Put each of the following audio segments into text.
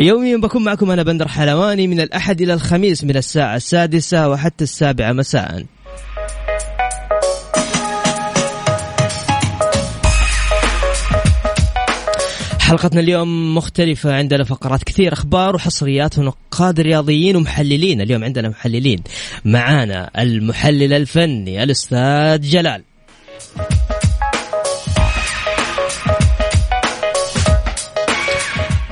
يوميا بكون معكم أنا بندر حلواني من الأحد إلى الخميس من الساعة السادسة وحتى السابعة مساءً. حلقتنا اليوم مختلفة عندنا فقرات كثير أخبار وحصريات ونقاد رياضيين ومحللين. اليوم عندنا محللين معانا المحلل الفني الأستاذ جلال.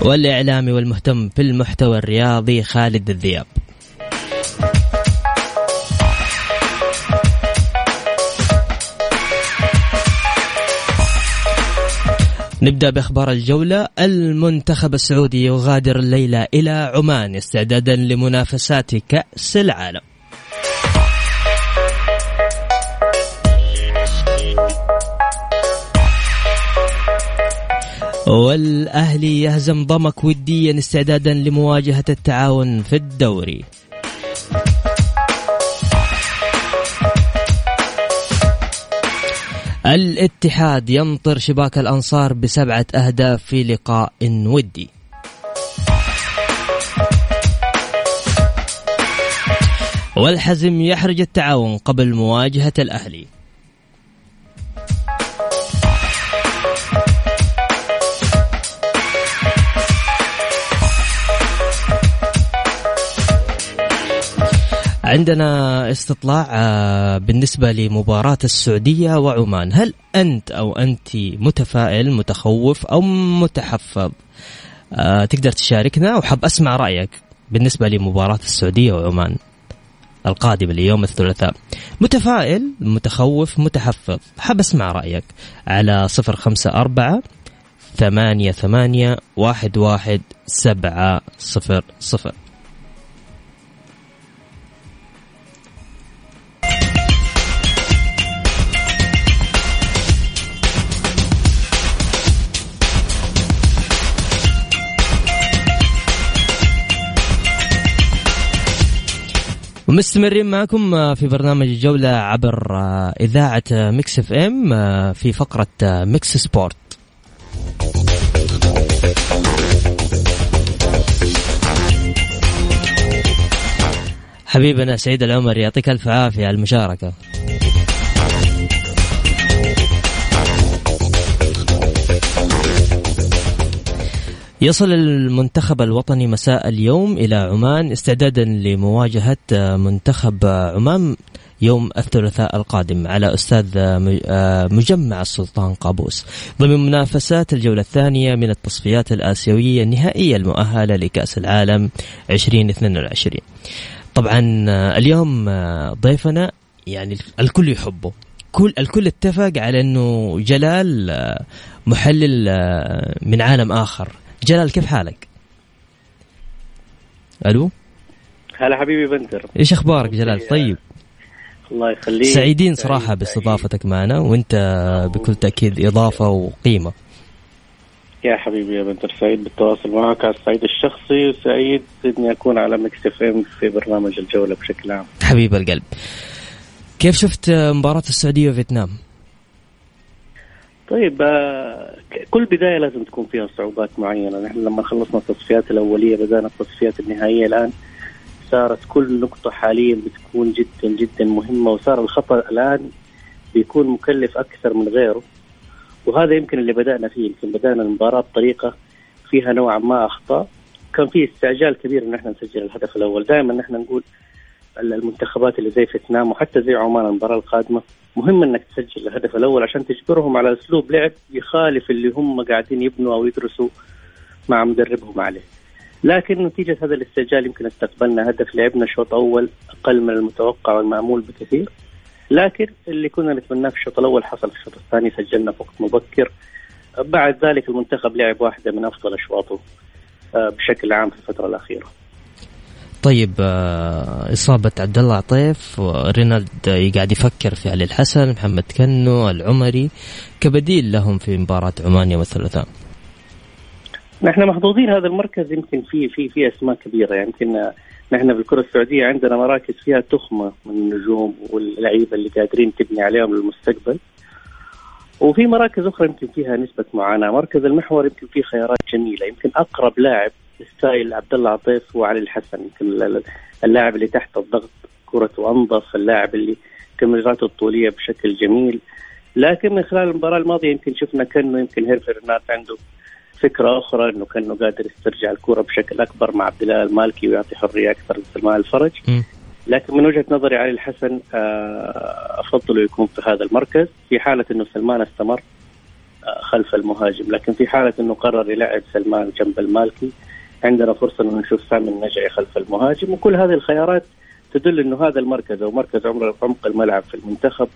والإعلامي والمهتم في المحتوى الرياضي خالد الذياب. نبدأ بأخبار الجولة. المنتخب السعودي يغادر الليلة إلى عمان استعدادا لمنافسات كأس العالم. والأهلي يهزم ضمك وديا استعدادا لمواجهة التعاون في الدوري. الاتحاد ينطر شباك الأنصار بسبعة أهداف في لقاء ودي. والحزم يحرج التعاون قبل مواجهة الأهلي. عندنا استطلاع آه، بالنسبة لمباراة السعودية وعمان. هل أنت أو أنت متفائل متخوف أو متحفظ؟ آه، تقدر تشاركنا وحاب أسمع رأيك بالنسبة لمباراة السعودية وعمان القادمة ليوم الثلاثاء. متفائل متخوف متحفظ حاب أسمع رأيك على صفر خمسة أربعة ثمانية ثمانية واحد واحد سبعة صفر صفر. ومستمرين معكم آه، في برنامج الجولة عبر آه، إذاعة آه، Mix FM في فقرة Mix Sport. حبيبنا سعيد العمر يعطيك ألف عافية على المشاركة. يصل المنتخب الوطني مساء اليوم إلى عمان استعدادا لمواجهة منتخب عمان يوم الثلاثاء القادم على أستاذ مجمع السلطان قابوس. ضمن منافسات الجولة الثانية من التصفيات الآسيوية النهائية المؤهلة لكأس العالم 2022 طبعا اليوم ضيفنا يعني الكل يحبه. كل الكل اتفق على إنه جلال محلل من عالم آخر. جلال كيف حالك؟ ألو؟ هلا حبيبي بندر إيش أخبارك جلال؟ طيب. الله يخليك. سعيدين صراحة باستضافتك معنا وأنت بكل تأكيد إضافة وقيمة. يا حبيبي يا بندر سعيد بالتواصل معك على الصعيد الشخصي وسعيد إني أكون على Mix FM في برنامج الجولة بشكل عام. حبيب القلب. كيف شفت مباراة السعودية وفيتنام؟ طيب آه، كل بداية لازم تكون فيها صعوبات معينة، نحن لما خلصنا التصفيات الأولية بدأنا التصفيات النهائية. الآن صارت كل نقطة حاليا بتكون جدا جدا مهمة وصار الخطأ الآن بيكون مكلف أكثر من غيره. وهذا يمكن اللي بدأنا فيه. يمكن بدأنا المباراة بطريقة فيها نوعا ما أخطاء. كان في استعجال كبير إن إحنا نسجل الهدف الأول. دائما نحن نقول المنتخبات اللي زي فيتنام وحتى زي عمان المباراة القادمة مهم إنك تسجل الهدف الأول عشان تجبرهم على أسلوب لعب يخالف اللي هم قاعدين يبنوا أو يدرسوا مع مدربهم عليه. لكن نتيجة هذا الاستعجال يمكن استقبلنا هدف لعبنا شوط أول أقل من المتوقع والمأمول بكثير. لكن اللي كنا نتمناه في الشوط الأول حصل في الشوط الثاني سجلنا في وقت مبكر. بعد ذلك المنتخب لعب واحدة من أفضل أشواطه آه، بشكل عام في الفترة الأخيرة. طيب آه، إصابة عبد الله عطيف رينالد قاعد يفكر في علي الحسن محمد كنو العمري كبديل لهم في مباراة عمان يوم الثلاثاء نحن محظوظين هذا المركز يمكن في في في أسماء كبيرة. يعني يمكن نحن بالكرة السعودية عندنا مراكز فيها تخمة من النجوم واللعيبة اللي قادرين تبني عليهم للمستقبل وفي مراكز أخرى يمكن فيها نسبة معاناة، مركز المحور يمكن فيه خيارات جميلة، يمكن أقرب لاعب style عبد الله عطيف هو علي الحسن، يمكن اللاعب اللي تحت الضغط كرته انظف، اللاعب اللي تمريراته الطولية بشكل جميل، لكن من خلال المباراة الماضية يمكن شفنا كأنه يمكن هيرفي رينارد عنده فكرة أخرى إنه كأنه قادر يسترجع الكرة بشكل أكبر مع عبد الله المالكي ويعطي حرية أكثر لسلمان الفرج. م. لكن من وجهة نظري علي الحسن آه، افضله يكون في هذا المركز. في حالة إنه سلمان استمر آه، خلف المهاجم لكن في حالة إنه قرر يلعب سلمان جنب المالكي عندنا فرصة إنه نشوف سامي النجعي خلف المهاجم وكل هذه الخيارات تدل إنه هذا المركز أو مركز عمق الملعب في المنتخب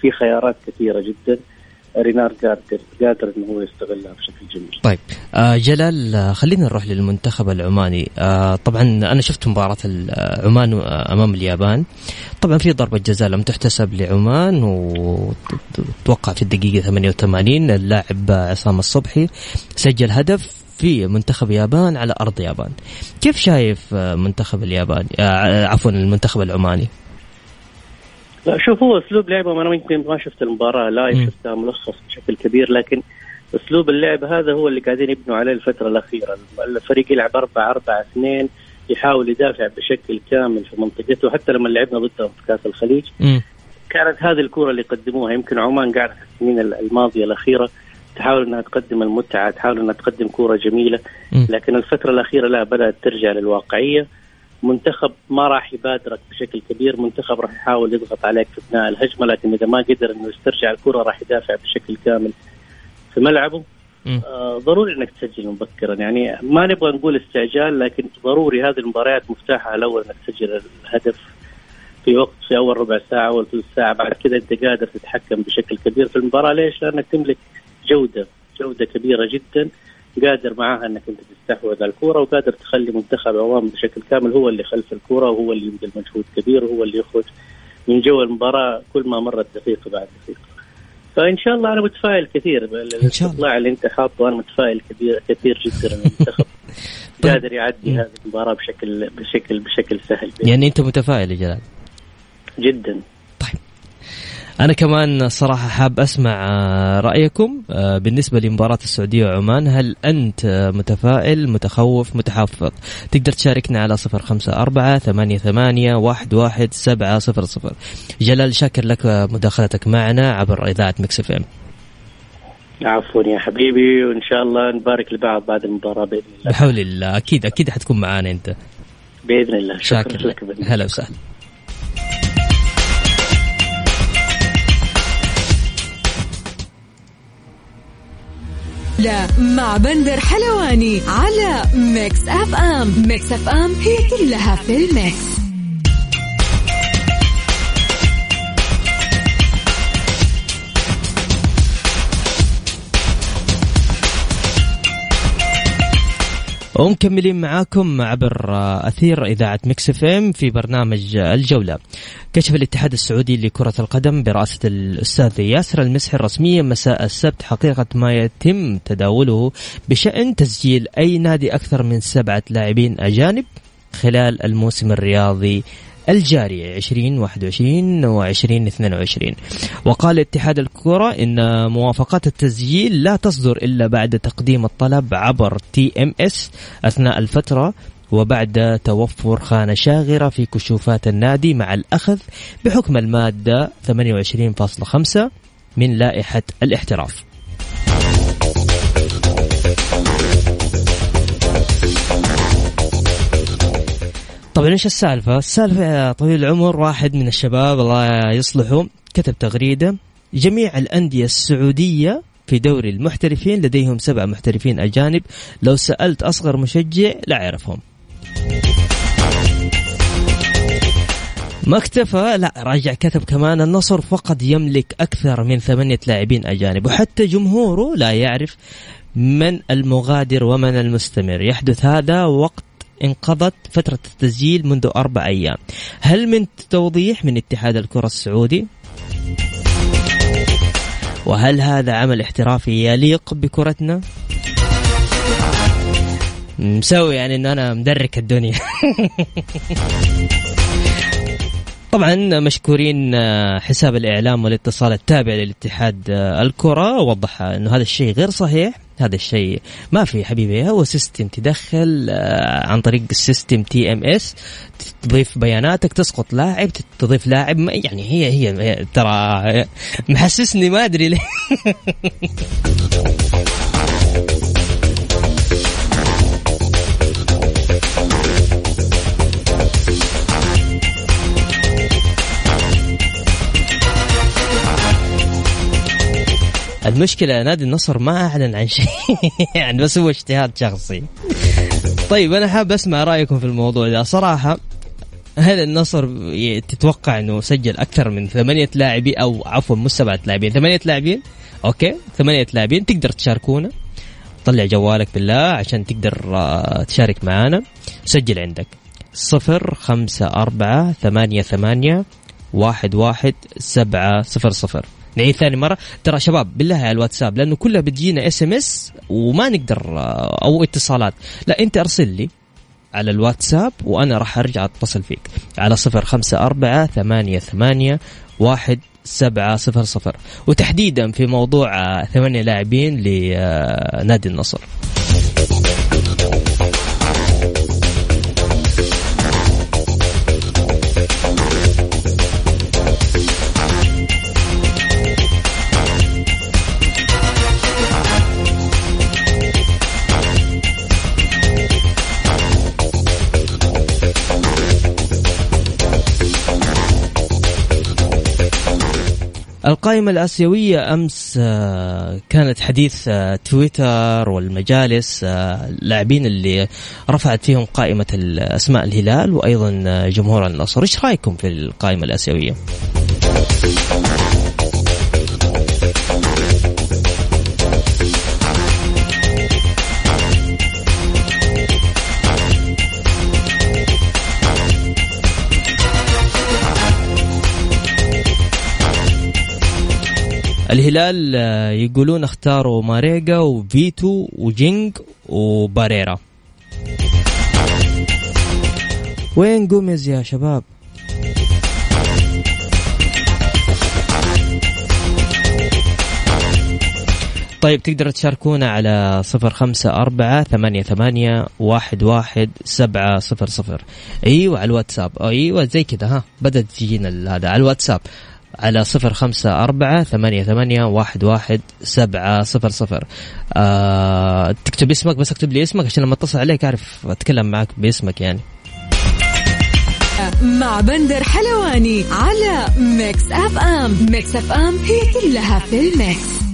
في خيارات كثيرة جدا. رينار قادر قادر إنه هو يستغلها بشكل جميل. طيب آه جلال آه خلينا نروح للمنتخب العماني. آه طبعا أنا شفت مباراة عمان آه، أمام اليابان. طبعا في ضربة جزاء لم تحتسب لعمان وتوقع في الدقيقة 88 اللاعب عصام الصبحي سجل هدف. في منتخب اليابان على أرض اليابان كيف شايف آه، منتخب اليابان؟ آه عفوا المنتخب العماني؟ لا شوف هو أسلوب لعبهم أنا يمكن ما شفت المباراة لايف شفتها ملخص بشكل كبير لكن أسلوب اللعب هذا هو اللي قاعدين يبنوا عليه الفترة الأخيرة. الفريق يلعب 4 4 2 يحاول يدافع بشكل كامل في منطقته حتى لما لعبنا ضدهم في كأس الخليج. م. كانت هذه الكرة اللي يقدموها يمكن عمان قاعدة في السنين الماضية الأخيرة. تحاول إنها تقدم المتعة تحاول إنها تقدم كورة جميلة لكن الفترة الأخيرة لا بدأت ترجع للواقعية. منتخب ما راح يبادرك بشكل كبير منتخب راح يحاول يضغط عليك في بناء الهجمة لكن إذا ما قدر إنه يسترجع الكرة راح يدافع بشكل كامل في ملعبه. آه ضروري إنك تسجل مبكرا. يعني ما نبغى نقول استعجال لكن ضروري هذه المباريات مفتاحها الأول إنك تسجل الهدف في وقت في أول ربع ساعة أول ثلث ساعة. بعد كذا أنت قادر تتحكم بشكل كبير في المباراة. ليش؟ لأنك تملك جودة جودة كبيرة جدا قادر معاها إنك أنت تستحوذ على الكورة وقادر تخلي منتخب عوام بشكل كامل هو اللي خلف الكورة وهو اللي يبذل مجهود كبير وهو اللي يخرج من جو المباراة كل ما مرت دقيقه بعد دقيقه. فإن شاء الله أنا متفائل كثير بالاستطلاع اللي أنت حاطه أنا متفائل كبير كثير جدا المنتخب طيب. قادر يعدي هذه المباراة بشكل بشكل بشكل سهل يعني أنت متفائل يا جلال؟ جدا أنا كمان صراحة حاب أسمع آه، رأيكم آه، بالنسبة لمباراة السعودية وعمان هل أنت متفائل متخوف متحفظ؟ تقدر تشاركنا على صفر خمسة أربعة ثمانية ثمانية واحد واحد سبعة صفر صفر. جلال شاكر لك مداخلتك معنا عبر إذاعة مكس إف إم. عفوا يا حبيبي وإن شاء الله نبارك لبعض بعد المباراة بإذن الله. بحول الله. أكيد أكيد حتكون معانا أنت. بإذن الله. شاكر لك. هلا وسهلا. لا مع بندر حلواني على Mix FM Mix FM هي كلها في ال mix. ومكملين معاكم عبر أثير إذاعة Mix FM في برنامج الجولة. كشف الاتحاد السعودي لكرة القدم برئاسة الأستاذ ياسر المسحل رسميا مساء السبت حقيقة ما يتم تداوله بشأن تسجيل أي نادي أكثر من سبعة لاعبين أجانب خلال الموسم الرياضي الجارية 2021 و 2022 وقال اتحاد الكرة إن موافقات التسجيل لا تصدر إلا بعد تقديم الطلب عبر TMS أثناء الفترة وبعد توفر خانة شاغرة في كشوفات النادي مع الأخذ بحكم المادة 28.5 من لائحة الاحتراف. طبعا إيش السالفة؟ السالفة طويل العمر واحد من الشباب الله يصلحه كتب تغريدة جميع الأندية السعودية في دوري المحترفين لديهم سبع محترفين أجانب لو سألت أصغر مشجع لا يعرفهم. ما اكتفى لا راجع كتب كمان النصر فقط يملك أكثر من ثمانية لاعبين أجانب وحتى جمهوره لا يعرف من المغادر ومن المستمر يحدث هذا وقت انقضت فترة التسجيل منذ أربع أيام هل من توضيح من اتحاد الكرة السعودي؟ وهل هذا عمل احترافي يليق بكرتنا؟ مسوي يعني إن أنا مدرك الدنيا طبعا مشكورين آه، حساب الإعلام والاتصال التابع للاتحاد آه، الكرة وضح إنه هذا الشيء غير صحيح هذا الشيء ما في حبيبي. هو system تدخل آه، عن طريق ال system TMS تضيف بياناتك تسقط لاعب تضيف لاعب يعني هي هي ترى محسسني ما أدري ليه. المشكلة نادي النصر ما أعلن عن شيء. يعني بس هو اجتهاد شخصي. طيب أنا حاب أسمع رأيكم في الموضوع ده. صراحة هل النصر تتوقع إنه سجل أكثر من ثمانية لاعبين أو عفوا مش سبعة لاعبين ثمانية لاعبين؟ أوكي ثمانية لاعبين تقدر تشاركونا. طلع جوالك بالله عشان تقدر آه، تشارك معانا. سجل عندك. صفر خمسة أربعة ثمانية ثمانية واحد واحد سبعة صفر صفر. نعيد ثاني مرة. ترى شباب بالله على الواتساب لأنه كلها بتجينا SMS وما نقدر آه، أو اتصالات. لا أنت أرسل لي على الواتساب وأنا راح أرجع أتصل فيك. على صفر خمسة أربعة ثمانية ثمانية واحد سبعة صفر صفر. وتحديدا في موضوع آه، ثمانية لاعبين لنادي النصر. القائمة الآسيوية أمس آه، كانت حديث آه، تويتر والمجالس آه، اللاعبين اللي رفعت فيهم قائمة أسماء الهلال وأيضا جمهور النصر إيش رأيكم في القائمة الآسيوية؟ الهلال آه، يقولون اختاروا ماريجا وفيتو وجينج وباريرا. وين جوميز يا شباب؟ طيب تقدروا تشاركونا على صفر خمسة أربعة ثمانية ثمانية واحد واحد سبعة صفر صفر. أيوة على الواتساب. أيوة زي كذا ها بدأت تجينا هذا على الواتساب. على صفر خمسة أربعة ثمانية ثمانية واحد واحد سبعة صفر صفر. آه تكتب اسمك بس اكتب لي اسمك عشان لما اتصل عليك أعرف أتكلم معك باسمك يعني. مع بندر حلواني على Mix FM Mix FM هي كلها في ال mix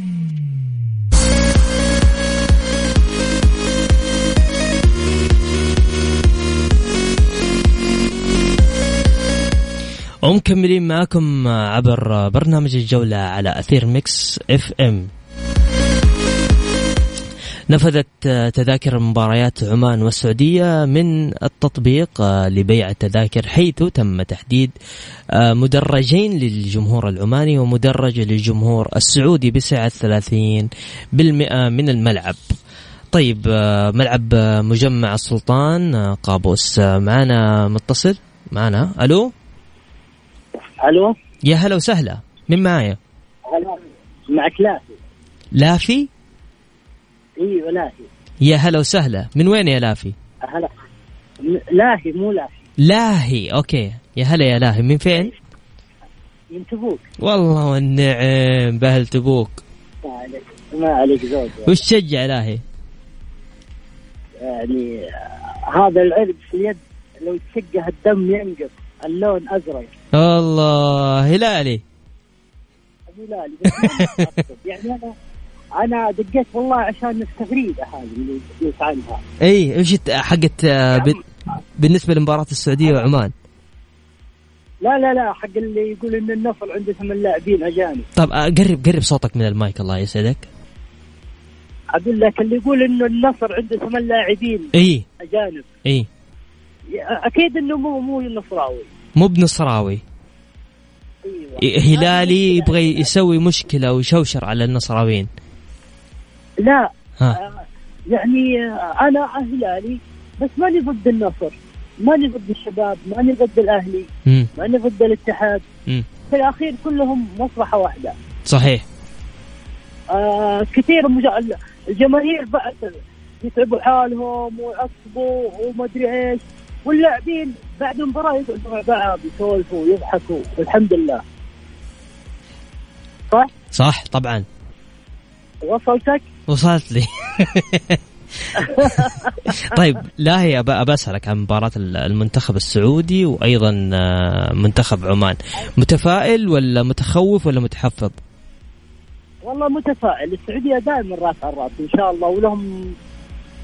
ومكملين معكم عبر برنامج الجولة على أثير Mix FM. نفذت تذاكر مباريات عمان والسعودية من التطبيق لبيع التذاكر حيث تم تحديد مدرجين للجمهور العماني ومدرج للجمهور السعودي بسعة 30 بالمئة من الملعب. طيب ملعب مجمع السلطان قابوس معنا متصل؟ معنا ألو؟ ألو؟ يا هلا وسهلا. من معايا؟ هلا. معك لافي لافي؟ أيوه لافي. يا هلا وسهلا. من وين يا لافي؟ هلا. لاهي مو لافي لاهي. okay. يا هلا يا لاهي. من فين؟ من تبوك. والله والنعم بأهل تبوك. ما عليك ما عليك زوج وش تشجع لاهي؟ يعني هذا العرق في اليد لو تشقه الدم ينقص اللون أزرق. الله هلالي. هلالي يعني أنا أنا دقيت والله عشان التغريدة هذه اللي قلت عنها. إي إيش حقت آه، بالنسبة لمباراة السعودية وعمان. لا لا لا حق اللي يقول إن النصر عنده ثمان لاعبين أجانب. طب آه، قرب قرب صوتك من المايك الله يسعدك. أقول لك اللي يقول انه النصر عنده ثمان لاعبين إي. أجانب. إي. أكيد إنه مو مو نصراوي مو بنصراوي. أيوه. هلالي يبغى يسوي مشكلة ويشوشر على النصراويين. لا ها. آه، يعني آه، أنا هلالي بس ماني ضد النصر. ماني ضد الشباب ماني ضد الأهلي مم. ماني ضد الاتحاد. مم. في الأخير كلهم مصلحة واحدة. صحيح. آه كثير مج- الجماهير بعد يتعبوا حالهم ويعصبوا وما أدري إيش. واللاعبين بعد المباراة يقعدوا مع بعض يسولفوا ويضحكوا والحمد لله. صح؟ صح طبعا. وصلتك؟ وصلت لي. طيب لا هي أبى أسألك عن مباراة المنتخب السعودي وأيضا آه، منتخب عمان. متفائل ولا متخوف ولا متحفظ؟ والله متفائل. السعودية دائما راس على الرأس إن شاء الله ولهم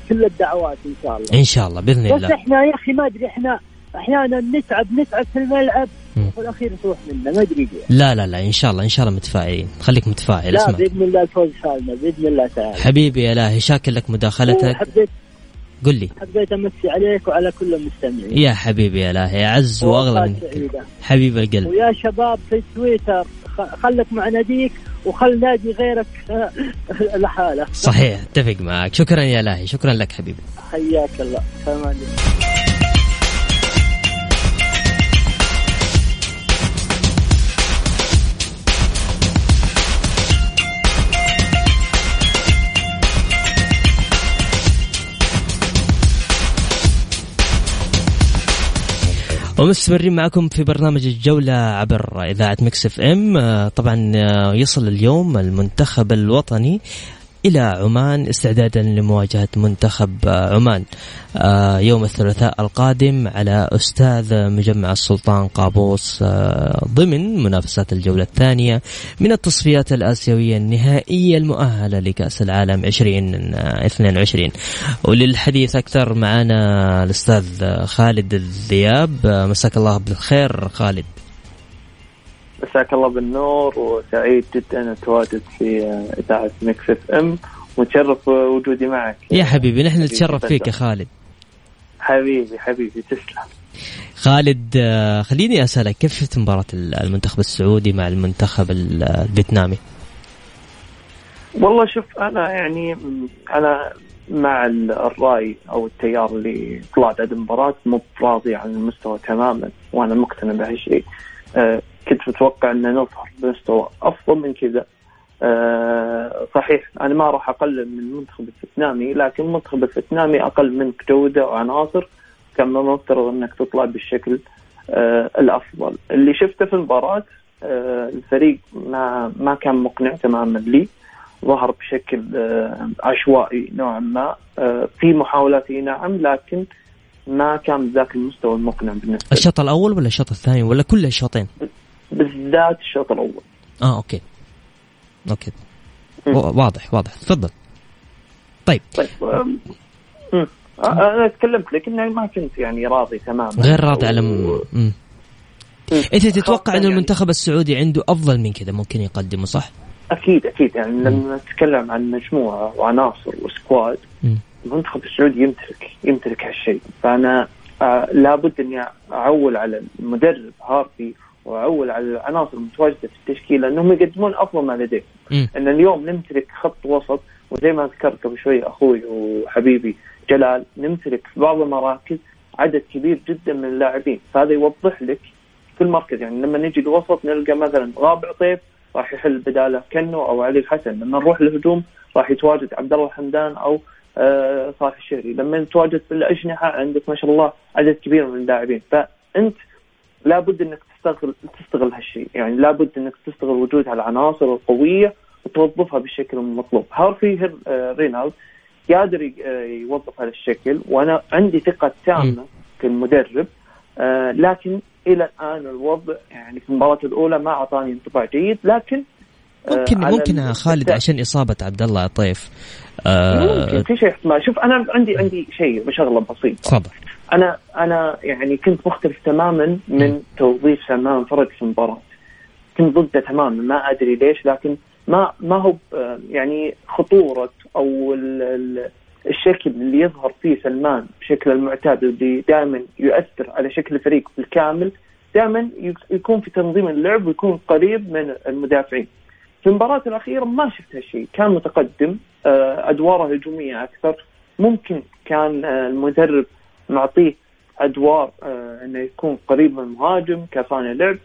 كل الدعوات إن شاء الله. إن شاء الله بإذن بس الله. إحنا يا أخي ما أدري إحنا أحيانا نتعب نتعب في الملعب. وفي الأخير تروح منا ما أدري لا لا لا إن شاء الله إن شاء الله متفائلين. خليك متفائل لا بإذن الله الفوز حالنا بإذن الله تعالى. حبيبي يا لاهي شاكر لك مداخلتك. حبيت قل لي. حبيت أمسي عليك وعلى كل المستمعين. يا حبيبي يا لاهي اعز وأغلى منك. حبيب القلب. ويا شباب في تويتر. خلك مع ناديك وخل نادي غيرك لحاله صحيح اتفق معك. شكرا يا لاهي. شكرا لك حبيبي. حياك الله. ومستمرين معكم في برنامج الجولة عبر إذاعة Mix FM. آه، طبعا آه، يصل اليوم المنتخب الوطني. إلى عمان استعدادا لمواجهة منتخب آه، عمان. آه، يوم الثلاثاء القادم على أستاذ مجمع السلطان قابوس آه، ضمن منافسات الجولة الثانية من التصفيات الآسيوية النهائية المؤهلة لكأس العالم 2022 وللحديث أكثر معنا الأستاذ خالد الذياب. مساك الله بالخير خالد. مساك الله بالنور وسعيد جدا التواجد في إذاعة Mix FM متشرف وجودي معك. يا حبيبي نحن نتشرف فيك يا. خالد. حبيبي حبيبي تسلم. خالد آه، خليني أسألك كيف شفت مباراة المنتخب السعودي مع المنتخب ال- الفيتنامي؟ والله شوف أنا يعني أنا مع ال- الرأي أو التيار اللي طلعت عند المباراة مو براضي عن المستوى تماما وأنا مقتنع بهالشيء. أه كنت متوقع أن نظهر بمستوى أفضل من كذا. أه صحيح أنا ما راح اقلل من المنتخب الفيتنامي لكن المنتخب الفيتنامي أقل منك جوده وعناصر كان من المفترض أنك تطلع بالشكل أه الأفضل. اللي شفته في المباراة أه الفريق ما ما كان مقنع تماما لي ظهر بشكل آه، عشوائي نوعا ما آه، في محاولات نعم لكن ما كان بذاك المستوى المقنع بالنسبة الشوط الأول ولا الشوط الثاني ولا كل الشوطين؟ بالذات الشوط الأول. okay. okay. مم. و- واضح واضح. تفضل. طيب. طيب. آه، أنا تكلمت لك اني ما كنت يعني راضي تماما. غير راضي على و- م... انت تتوقع ان يعني المنتخب السعودي عنده أفضل من كذا ممكن يقدمه صح؟ أكيد أكيد. يعني لما نتكلم عن مجموعة وعناصر وسكواد. المنتخب السعودي يمتلك يمتلك هالشيء. فأنا آه لابد إني أعول على المدرب هارفي واعول على العناصر المتواجدة في التشكيلة إنهم يقدمون أفضل ما لديهم. إن اليوم نمتلك خط وسط وزي ما ذكرت قبل شوي أخوي وحبيبي جلال نمتلك في بعض المراكز عدد كبير جدا من اللاعبين. فهذا يوضح لك كل مركز. يعني لما نجي الوسط نلقى مثلا غاب عطيف راح يحل بدالة كنو أو علي الحسن. لما نروح الهجوم راح يتواجد عبد الله الحمدان أو آه صالح الشهري. لما نتواجد في الأجنحة عندك ما شاء الله عدد كبير من اللاعبين. فأنت لابد إنك تستغل تستغل هالشيء. يعني لابد إنك تستغل وجود هالعناصر القوية وتوظفها بالشكل المطلوب هارفي آه، رينالد قادر آه، يوظف هذا الشكل؟ وأنا عندي ثقة تامة في المدرب آه، لكن إلى الآن الوضع يعني في المباراة الأولى ما أعطاني انطباع جيد لكن ممكن ممكن خالد عشان إصابة عبد الله عطيف آه ممكن في شيء احتمال. شوف أنا عندي عندي شيء بشغلة بسيطة. تفضل. أنا أنا يعني كنت مختلف تماما من توظيف سلمان فرج في المباراة. كنت ضده تماما ما أدري ليش لكن ما ما هو يعني خطورة أو ال- ال- الشكل اللي يظهر فيه سلمان بشكل المعتاد اللي دائما يؤثر على شكل الفريق بالكامل دائما يكون في تنظيم اللعب ويكون قريب من المدافعين. في المباراة الأخيرة ما شفت هالشيء، كان متقدم آه، أدواره هجومية أكثر، ممكن كان آه، المدرب معطيه أدوار آه، أنه يكون قريب من المهاجم كصانع لعب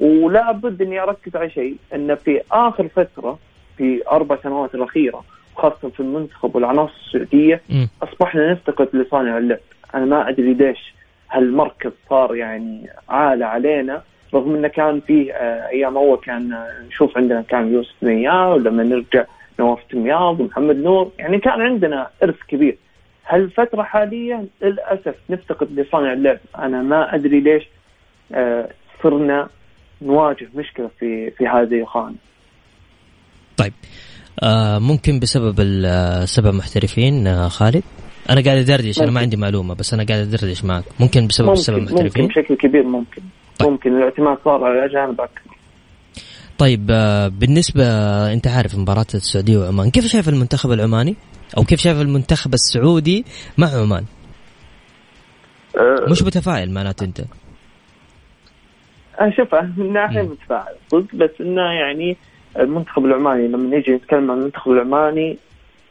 ولا بد إني أركز على شيء إن في آخر فترة في أربع سنوات الأخيرة خاصة في المنتخب والعناصر السعودية أصبحنا نفتقد لصانع اللعب، أنا ما أدري ليش هالمركز صار يعني عالة علينا رغم إنه كان فيه آه، أيام أول كان نشوف عندنا كان يوسف مياه ولما نرجع نواف تمياض ومحمد نور. يعني كان عندنا إرث كبير. هالفترة حاليا للأسف نفتقد لصانع اللعب أنا ما أدري ليش آه، صرنا نواجه مشكلة في في هذه الخانة. طيب آه ممكن بسبب السبع محترفين آه خالد؟ أنا قاعد أدردش أنا ما عندي معلومة بس أنا قاعد أدردش معك ممكن بسبب ممكن السبع محترفين؟ ممكن بشكل كبير ممكن طيب. ممكن الاعتماد صار على الاجانب أكثر. طيب آه بالنسبة انت عارف مباراة السعودية وعمان كيف شايف المنتخب العماني؟ أو كيف شايف المنتخب السعودي مع عمان؟ أه مش متفائل معناته؟ أنا شوف من ناحية متفائل صدق بس إنه يعني المنتخب العماني لما نيجي نتكلم عن المنتخب العماني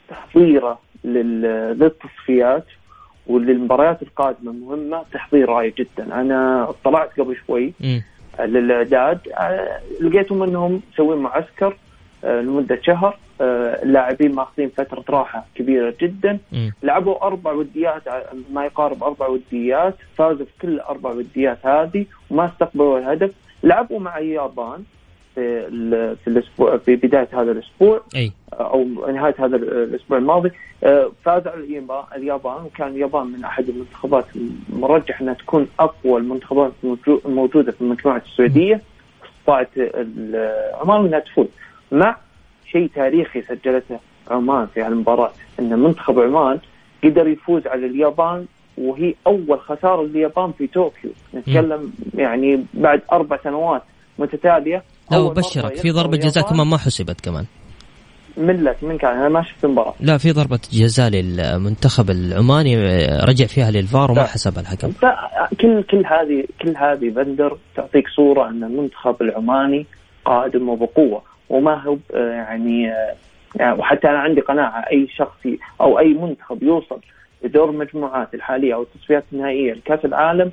تحضيره للتصفيات وللمباريات القادمة مهمة تحضير رائع جدا أنا طلعت قبل شوي للإعداد. آه، لقيتهم إنهم مسوين معسكر آه، لمدة شهر. آه، اللاعبين ماخذين فترة راحة كبيرة جدا. م. لعبوا أربع وديات ما يقارب أربع وديات. فازوا في كل الأربع وديات هذه وما استقبلوا الهدف. لعبوا مع اليابان. في في الأسبوع في بداية هذا الأسبوع أي. أو نهاية هذا الأسبوع الماضي. آه، فاز على اليابان وكان اليابان من أحد المنتخبات المرجح أنها تكون أقوى المنتخبات الموجوده في المجموعة السعوديه استطاعت عمان إنها تفوز. مع شيء تاريخي سجلته عمان في هالمباراة أن منتخب عمان قدر يفوز على اليابان وهي أول خسارة لليابان في طوكيو. نتكلم يعني بعد أربع سنوات متتالية لا وبشرك في ضربة جزاء كمان ما حسبت كمان. من لك من كان أنا ما شفت المباراه لا في ضربة جزاء للمنتخب العماني رجع فيها للفار وما حسبها الحكم. كل كل هذه كل هذه بندر تعطيك صورة أن المنتخب العماني قادم وبقوة وما هو آه، يعني آه، يعني وحتى أنا عندي قناعة أي شخص أو أي منتخب يوصل لدور المجموعات الحالية أو التصفيات النهائية لكأس العالم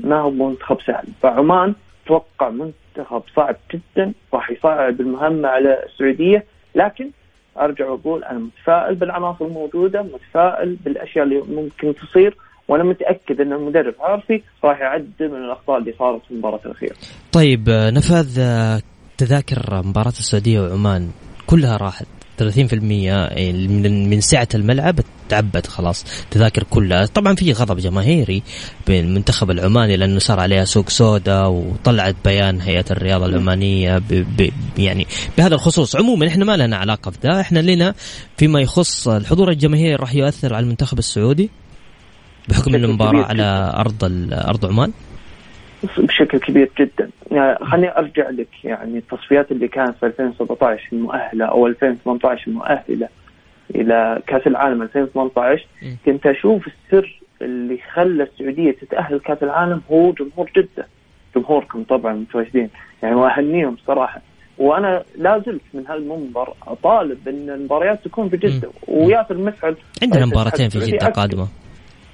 ما هو منتخب سهل. فعمان توقع منتخب صعب جدا راح يصعب المهمة على السعودية لكن أرجع وأقول أنا متفائل بالعناصر الموجودة متفائل بالأشياء اللي ممكن تصير وأنا متأكد أن المدرب عارفي راح يعدل من الأخطاء اللي صارت في المباراة الأخيرة. طيب آه، نفاذ تذاكر مباراة السعودية وعمان كلها راحت 30% من من سعة الملعب تعبت خلاص. تذاكر كلها. طبعا في غضب جماهيري بين المنتخب العماني لأنه صار عليها سوق سودا وطلعت بيان هيئة الرياضة العمانية ب ب يعني بهذا الخصوص. عموما إحنا ما لنا علاقة في ده. إحنا لنا فيما يخص الحضور الجماهيري راح يؤثر على المنتخب السعودي بحكم المباراه على أرض أرض عمان. بشكل كبير جدا. يعني خليني أرجع لك يعني التصفيات اللي كانت في 2017 المؤهله أو 2018 المؤهله إلى كأس العالم 2018 كنت أشوف السر اللي خلى السعودية تتأهل كأس العالم هو جمهور جده جمهوركم طبعا متواجدين. يعني واهنيهم صراحة. وأنا لا زلت من هالمنبر أطالب إن المباريات تكون في جدة. وياسر مسعد عندنا مباراتين في جدة قادمة.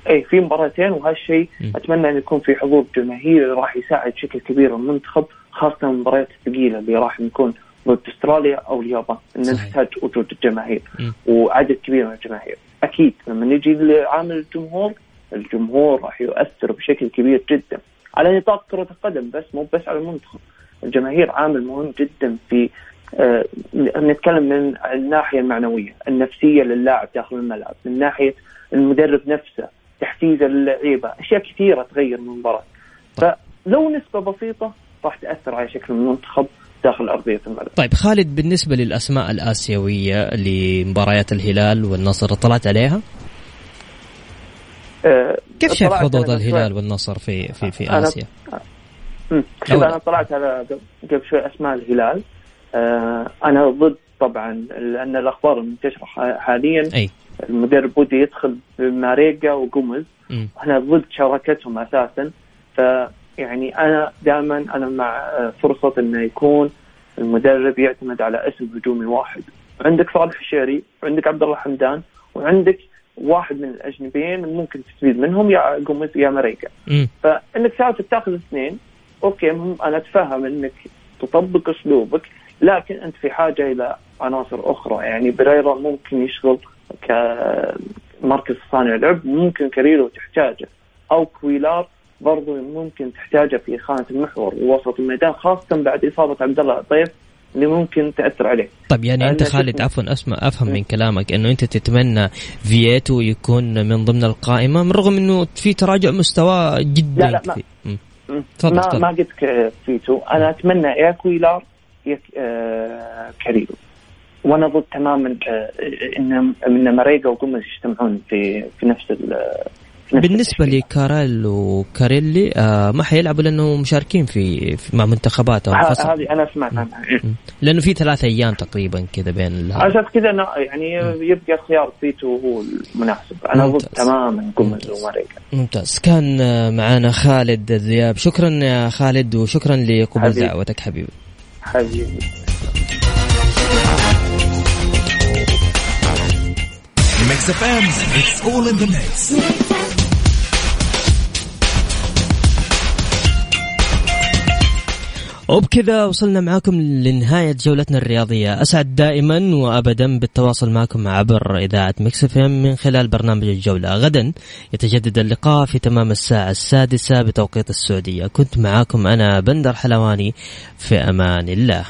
اي في مباراتين وهالشيء أتمنى أن يكون في حضور جماهيري راح يساعد بشكل كبير المنتخب خاصة المباريات الثقيلة اللي راح نكون ضد أستراليا أو اليابان. ان نحتاج وجود الجماهير وعدد كبير من الجماهير. أكيد لما نجي لعامل الجمهور الجمهور راح يؤثر بشكل كبير جدا على نطاق كرة القدم بس مو بس على المنتخب. الجماهير عامل مهم جدا في آه نتكلم من الناحية المعنوية النفسية للاعب داخل الملعب من ناحية المدرب نفسه. تحفيزا للعيبه أشياء كثيرة تغير من المباراة طيب. فلو نسبة بسيطة راح تأثر على شكل المنتخب داخل أرضية الملعب. طيب خالد بالنسبة للأسماء الآسيوية لمباريات الهلال والنصر اطلعت عليها؟ أه كيف شايف حظوظ الهلال والنصر في في في آسيا؟ شوف أنا طلعت على قبل شوي أسماء الهلال أه أنا ضد طبعا لأن الأخبار المنتشرة حاليا أي. المدرب ودي يدخل بماريجا وقمز. إحنا ضد شراكتهم أساسا. فيعني أنا دائما أنا مع فرصة إنه يكون المدرب يعتمد على اسم هجومي واحد. عندك صالح الشيري وعندك عبد الله حمدان وعندك واحد من الأجنبيين ممكن تستفيد منهم يا قوميز يا ماريغا فإنك ساعات تاخذ اثنين okay أنا أتفهم إنك تطبق أسلوبك لكن أنت في حاجة إلى عناصر أخرى. يعني بيريرا ممكن يشغل كمركز صانع لعب ممكن كاريلو تحتاجه. أو كويلار برضو ممكن تحتاجه في خانة المحور ووسط الميدان خاصة بعد إصابة عبد الله عطيف اللي ممكن تأثر عليه. طيب يعني أنت خالد عفوا أسمع أفهم من كلامك إنه أنت تتمنى فييتو يكون من ضمن القائمة من رغم إنه في تراجع مستواه جدا لا لا ما ما, ما قلت فييتو أنا أتمنى يا كويلار يا آه كاريلو وأنا ضد تماما ان إن ماريغا وقوميز يجتمعون في في نفس بالنسبة لكويلار وكاريلو آه ما حيلعبوا لأنه مشاركين في, في مع منتخباتهم هذه أنا سمعت عنها لأنه في ثلاثة أيام تقريبا كذا بين عشان كذا يعني يبقى خيار فيتو هو المناسب. أنا ضد تماما قمز وماريكا ممتاز. كان معنا خالد ذياب شكرا يا خالد وشكرا لقبول دعوتك حبيبي. حبيبي. Mix FM, it's all in the mix. وبكذا وصلنا معاكم لنهاية جولتنا الرياضية. أسعد دائما وأبدا بالتواصل معكم عبر إذاعة مكس من خلال برنامج الجولة. غدا يتجدد اللقاء في تمام الساعة السادسة بتوقيت السعودية. كنت معاكم أنا بندر حلواني في أمان الله.